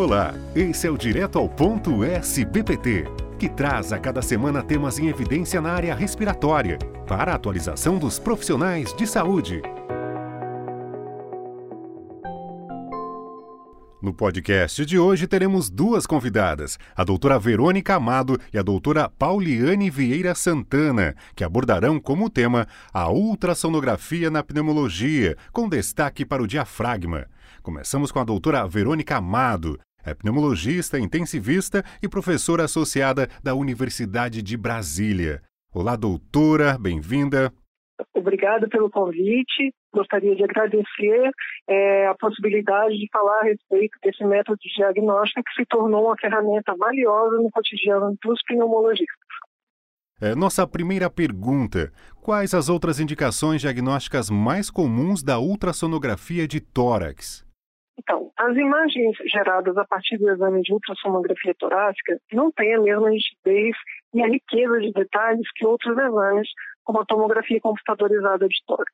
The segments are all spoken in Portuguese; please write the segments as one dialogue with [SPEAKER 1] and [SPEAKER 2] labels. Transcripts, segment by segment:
[SPEAKER 1] Olá, esse é o Direto ao Ponto SBPT, que traz a cada semana temas em evidência na área respiratória, para a atualização dos profissionais de saúde. No podcast de hoje teremos duas convidadas, a doutora Verônica Amado e a doutora Pauliane Vieira Santana, que abordarão como tema a ultrassonografia na pneumologia, com destaque para o diafragma. Começamos com a doutora Verônica Amado, é pneumologista, intensivista e professora associada da Universidade de Brasília. Olá, doutora, bem-vinda.
[SPEAKER 2] Obrigada pelo convite. Gostaria de agradecer é, a possibilidade de falar a respeito desse método de diagnóstico que se tornou uma ferramenta valiosa no cotidiano dos pneumologistas.
[SPEAKER 1] É, nossa primeira pergunta: quais as outras indicações diagnósticas mais comuns da ultrassonografia de tórax?
[SPEAKER 2] Então, as imagens geradas a partir do exame de ultrassonografia torácica não têm a mesma nitidez e a riqueza de detalhes que outros exames, como a tomografia computadorizada de tórax.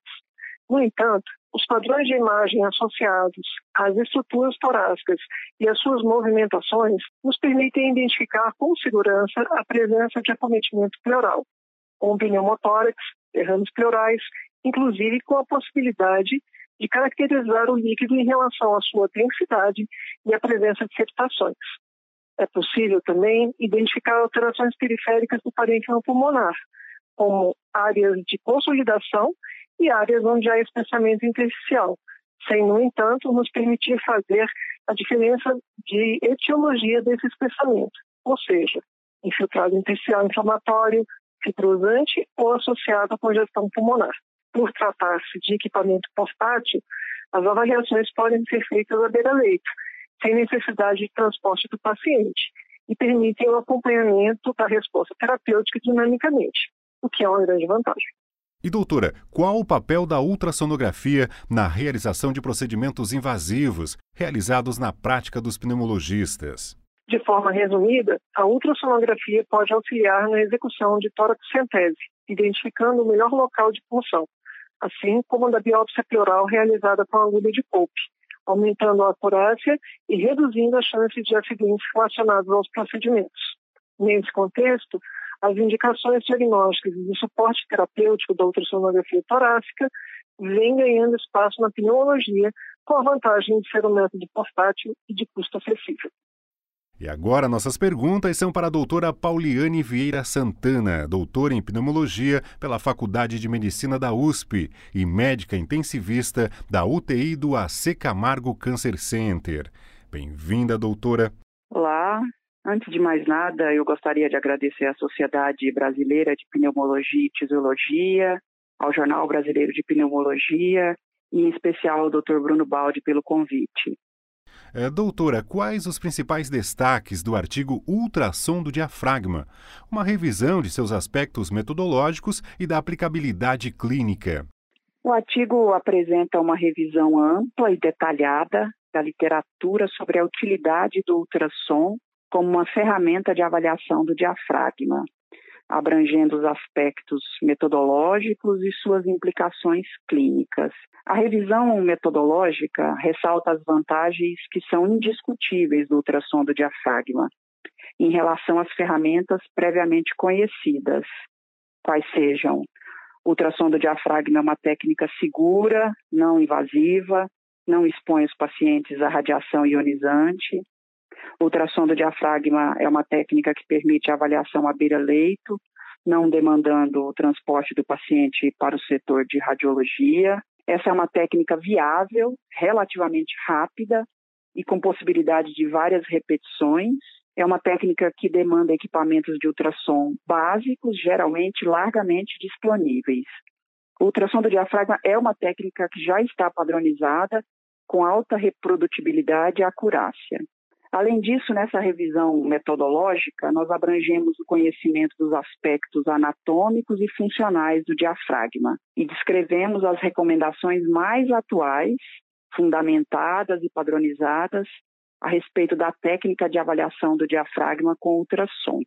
[SPEAKER 2] No entanto, os padrões de imagem associados às estruturas torácicas e às suas movimentações nos permitem identificar com segurança a presença de acometimento pleural, com pneumotórax, derrames pleurais, inclusive com a possibilidade de caracterizar o líquido em relação à sua densidade e à presença de septações. É possível também identificar alterações periféricas do parênquima pulmonar, como áreas de consolidação e áreas onde há espessamento intersticial, sem, no entanto, nos permitir fazer a diferença de etiologia desse espessamento, ou seja, infiltrado intersticial inflamatório, fibrosante ou associado à congestão pulmonar por tratar-se de equipamento portátil, as avaliações podem ser feitas à beira-leito, sem necessidade de transporte do paciente, e permitem o acompanhamento da resposta terapêutica dinamicamente, o que é uma grande vantagem.
[SPEAKER 1] E doutora, qual o papel da ultrassonografia na realização de procedimentos invasivos realizados na prática dos pneumologistas?
[SPEAKER 2] De forma resumida, a ultrassonografia pode auxiliar na execução de tórax-centese, identificando o melhor local de punção, assim como da biópsia pleural realizada com agulha de Pope, aumentando a acurácia e reduzindo a chance de acidentes relacionados aos procedimentos. Nesse contexto, as indicações diagnósticas e de suporte terapêutico da ultrassonografia torácica vêm ganhando espaço na pneumologia com a vantagem de ser um método portátil e de custo acessível.
[SPEAKER 1] E agora nossas perguntas são para a doutora Pauliane Vieira Santana, doutora em pneumologia pela Faculdade de Medicina da USP e médica intensivista da UTI do AC Camargo Cancer Center. Bem-vinda, doutora.
[SPEAKER 3] Olá. Antes de mais nada, eu gostaria de agradecer à Sociedade Brasileira de Pneumologia e Tisiologia, ao Jornal Brasileiro de Pneumologia e, em especial, ao Dr. Bruno Baldi pelo convite.
[SPEAKER 1] É, doutora, quais os principais destaques do artigo Ultrassom do Diafragma? Uma revisão de seus aspectos metodológicos e da aplicabilidade clínica.
[SPEAKER 3] O artigo apresenta uma revisão ampla e detalhada da literatura sobre a utilidade do ultrassom como uma ferramenta de avaliação do diafragma, abrangendo os aspectos metodológicos e suas implicações clínicas. A revisão metodológica ressalta as vantagens que são indiscutíveis do ultrassom do diafragma em relação às ferramentas previamente conhecidas, quais sejam ultrassom do diafragma é uma técnica segura, não invasiva, não expõe os pacientes à radiação ionizante, ultrassom do diafragma é uma técnica que permite a avaliação à beira-leito, não demandando o transporte do paciente para o setor de radiologia. Essa é uma técnica viável, relativamente rápida e com possibilidade de várias repetições. É uma técnica que demanda equipamentos de ultrassom básicos, geralmente largamente disponíveis. O ultrassom do diafragma é uma técnica que já está padronizada, com alta reprodutibilidade e acurácia. Além disso, nessa revisão metodológica, nós abrangemos o conhecimento dos aspectos anatômicos e funcionais do diafragma e descrevemos as recomendações mais atuais, fundamentadas e padronizadas a respeito da técnica de avaliação do diafragma com ultrassom.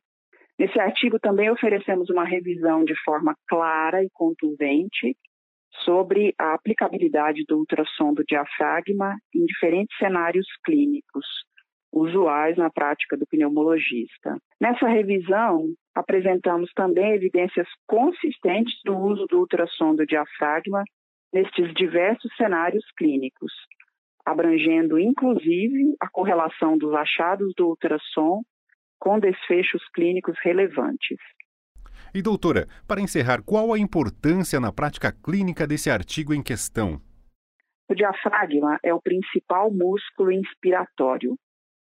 [SPEAKER 3] Nesse artigo também oferecemos uma revisão de forma clara e contundente sobre a aplicabilidade do ultrassom do diafragma em diferentes cenários clínicos, usuais na prática do pneumologista. Nessa revisão, apresentamos também evidências consistentes do uso do ultrassom do diafragma nestes diversos cenários clínicos, abrangendo inclusive a correlação dos achados do ultrassom com desfechos clínicos relevantes.
[SPEAKER 1] E doutora, para encerrar, qual a importância na prática clínica desse artigo em questão?
[SPEAKER 3] O diafragma é o principal músculo inspiratório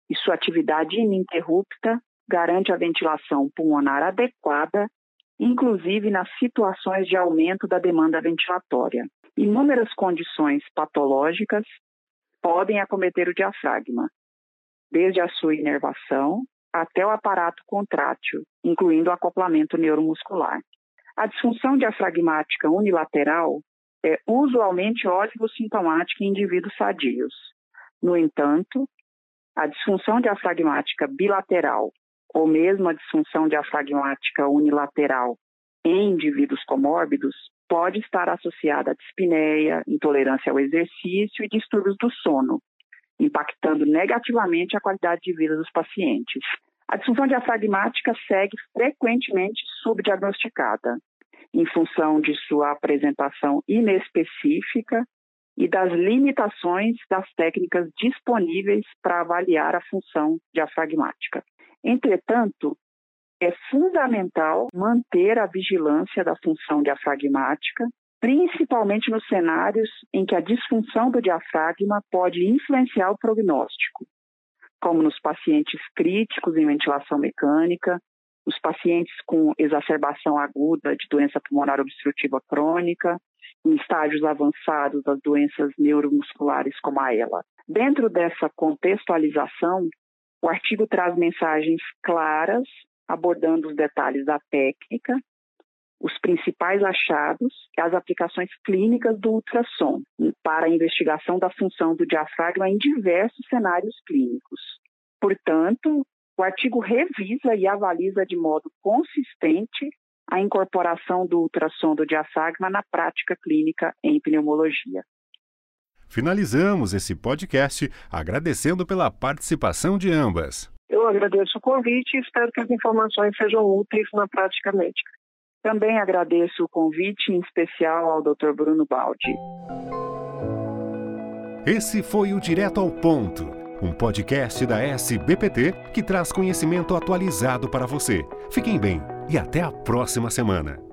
[SPEAKER 3] e sua atividade ininterrupta garante a ventilação pulmonar adequada, inclusive nas situações de aumento da demanda ventilatória. Inúmeras condições patológicas podem acometer o diafragma, desde a sua inervação até o aparato contrátil, incluindo o acoplamento neuromuscular. A disfunção diafragmática unilateral é usualmente sintomática em indivíduos sadios. No entanto, a disfunção diafragmática bilateral ou mesmo a disfunção diafragmática unilateral em indivíduos comórbidos pode estar associada a dispneia, intolerância ao exercício e distúrbios do sono, impactando negativamente a qualidade de vida dos pacientes. A disfunção diafragmática segue frequentemente subdiagnosticada, em função de sua apresentação inespecífica e das limitações das técnicas disponíveis para avaliar a função diafragmática. Entretanto, é fundamental manter a vigilância da função diafragmática, principalmente nos cenários em que a disfunção do diafragma pode influenciar o prognóstico, como nos pacientes críticos em ventilação mecânica, os pacientes com exacerbação aguda de doença pulmonar obstrutiva crônica, em estágios avançados das doenças neuromusculares como a ELA. Dentro dessa contextualização, o artigo traz mensagens claras, abordando os detalhes da técnica, os principais achados e as aplicações clínicas do ultrassom para a investigação da função do diafragma em diversos cenários clínicos. Portanto, o artigo revisa e avaliza de modo consistente a incorporação do ultrassom do diafragma na prática clínica em pneumologia.
[SPEAKER 1] Finalizamos esse podcast agradecendo pela participação de ambas.
[SPEAKER 2] Eu agradeço o convite e espero que as informações sejam úteis na prática médica.
[SPEAKER 3] Também agradeço o convite, em especial ao Dr. Bruno Baldi.
[SPEAKER 1] Esse foi o Direto ao Ponto, um podcast da SBPT que traz conhecimento atualizado para você. Fiquem bem e até a próxima semana.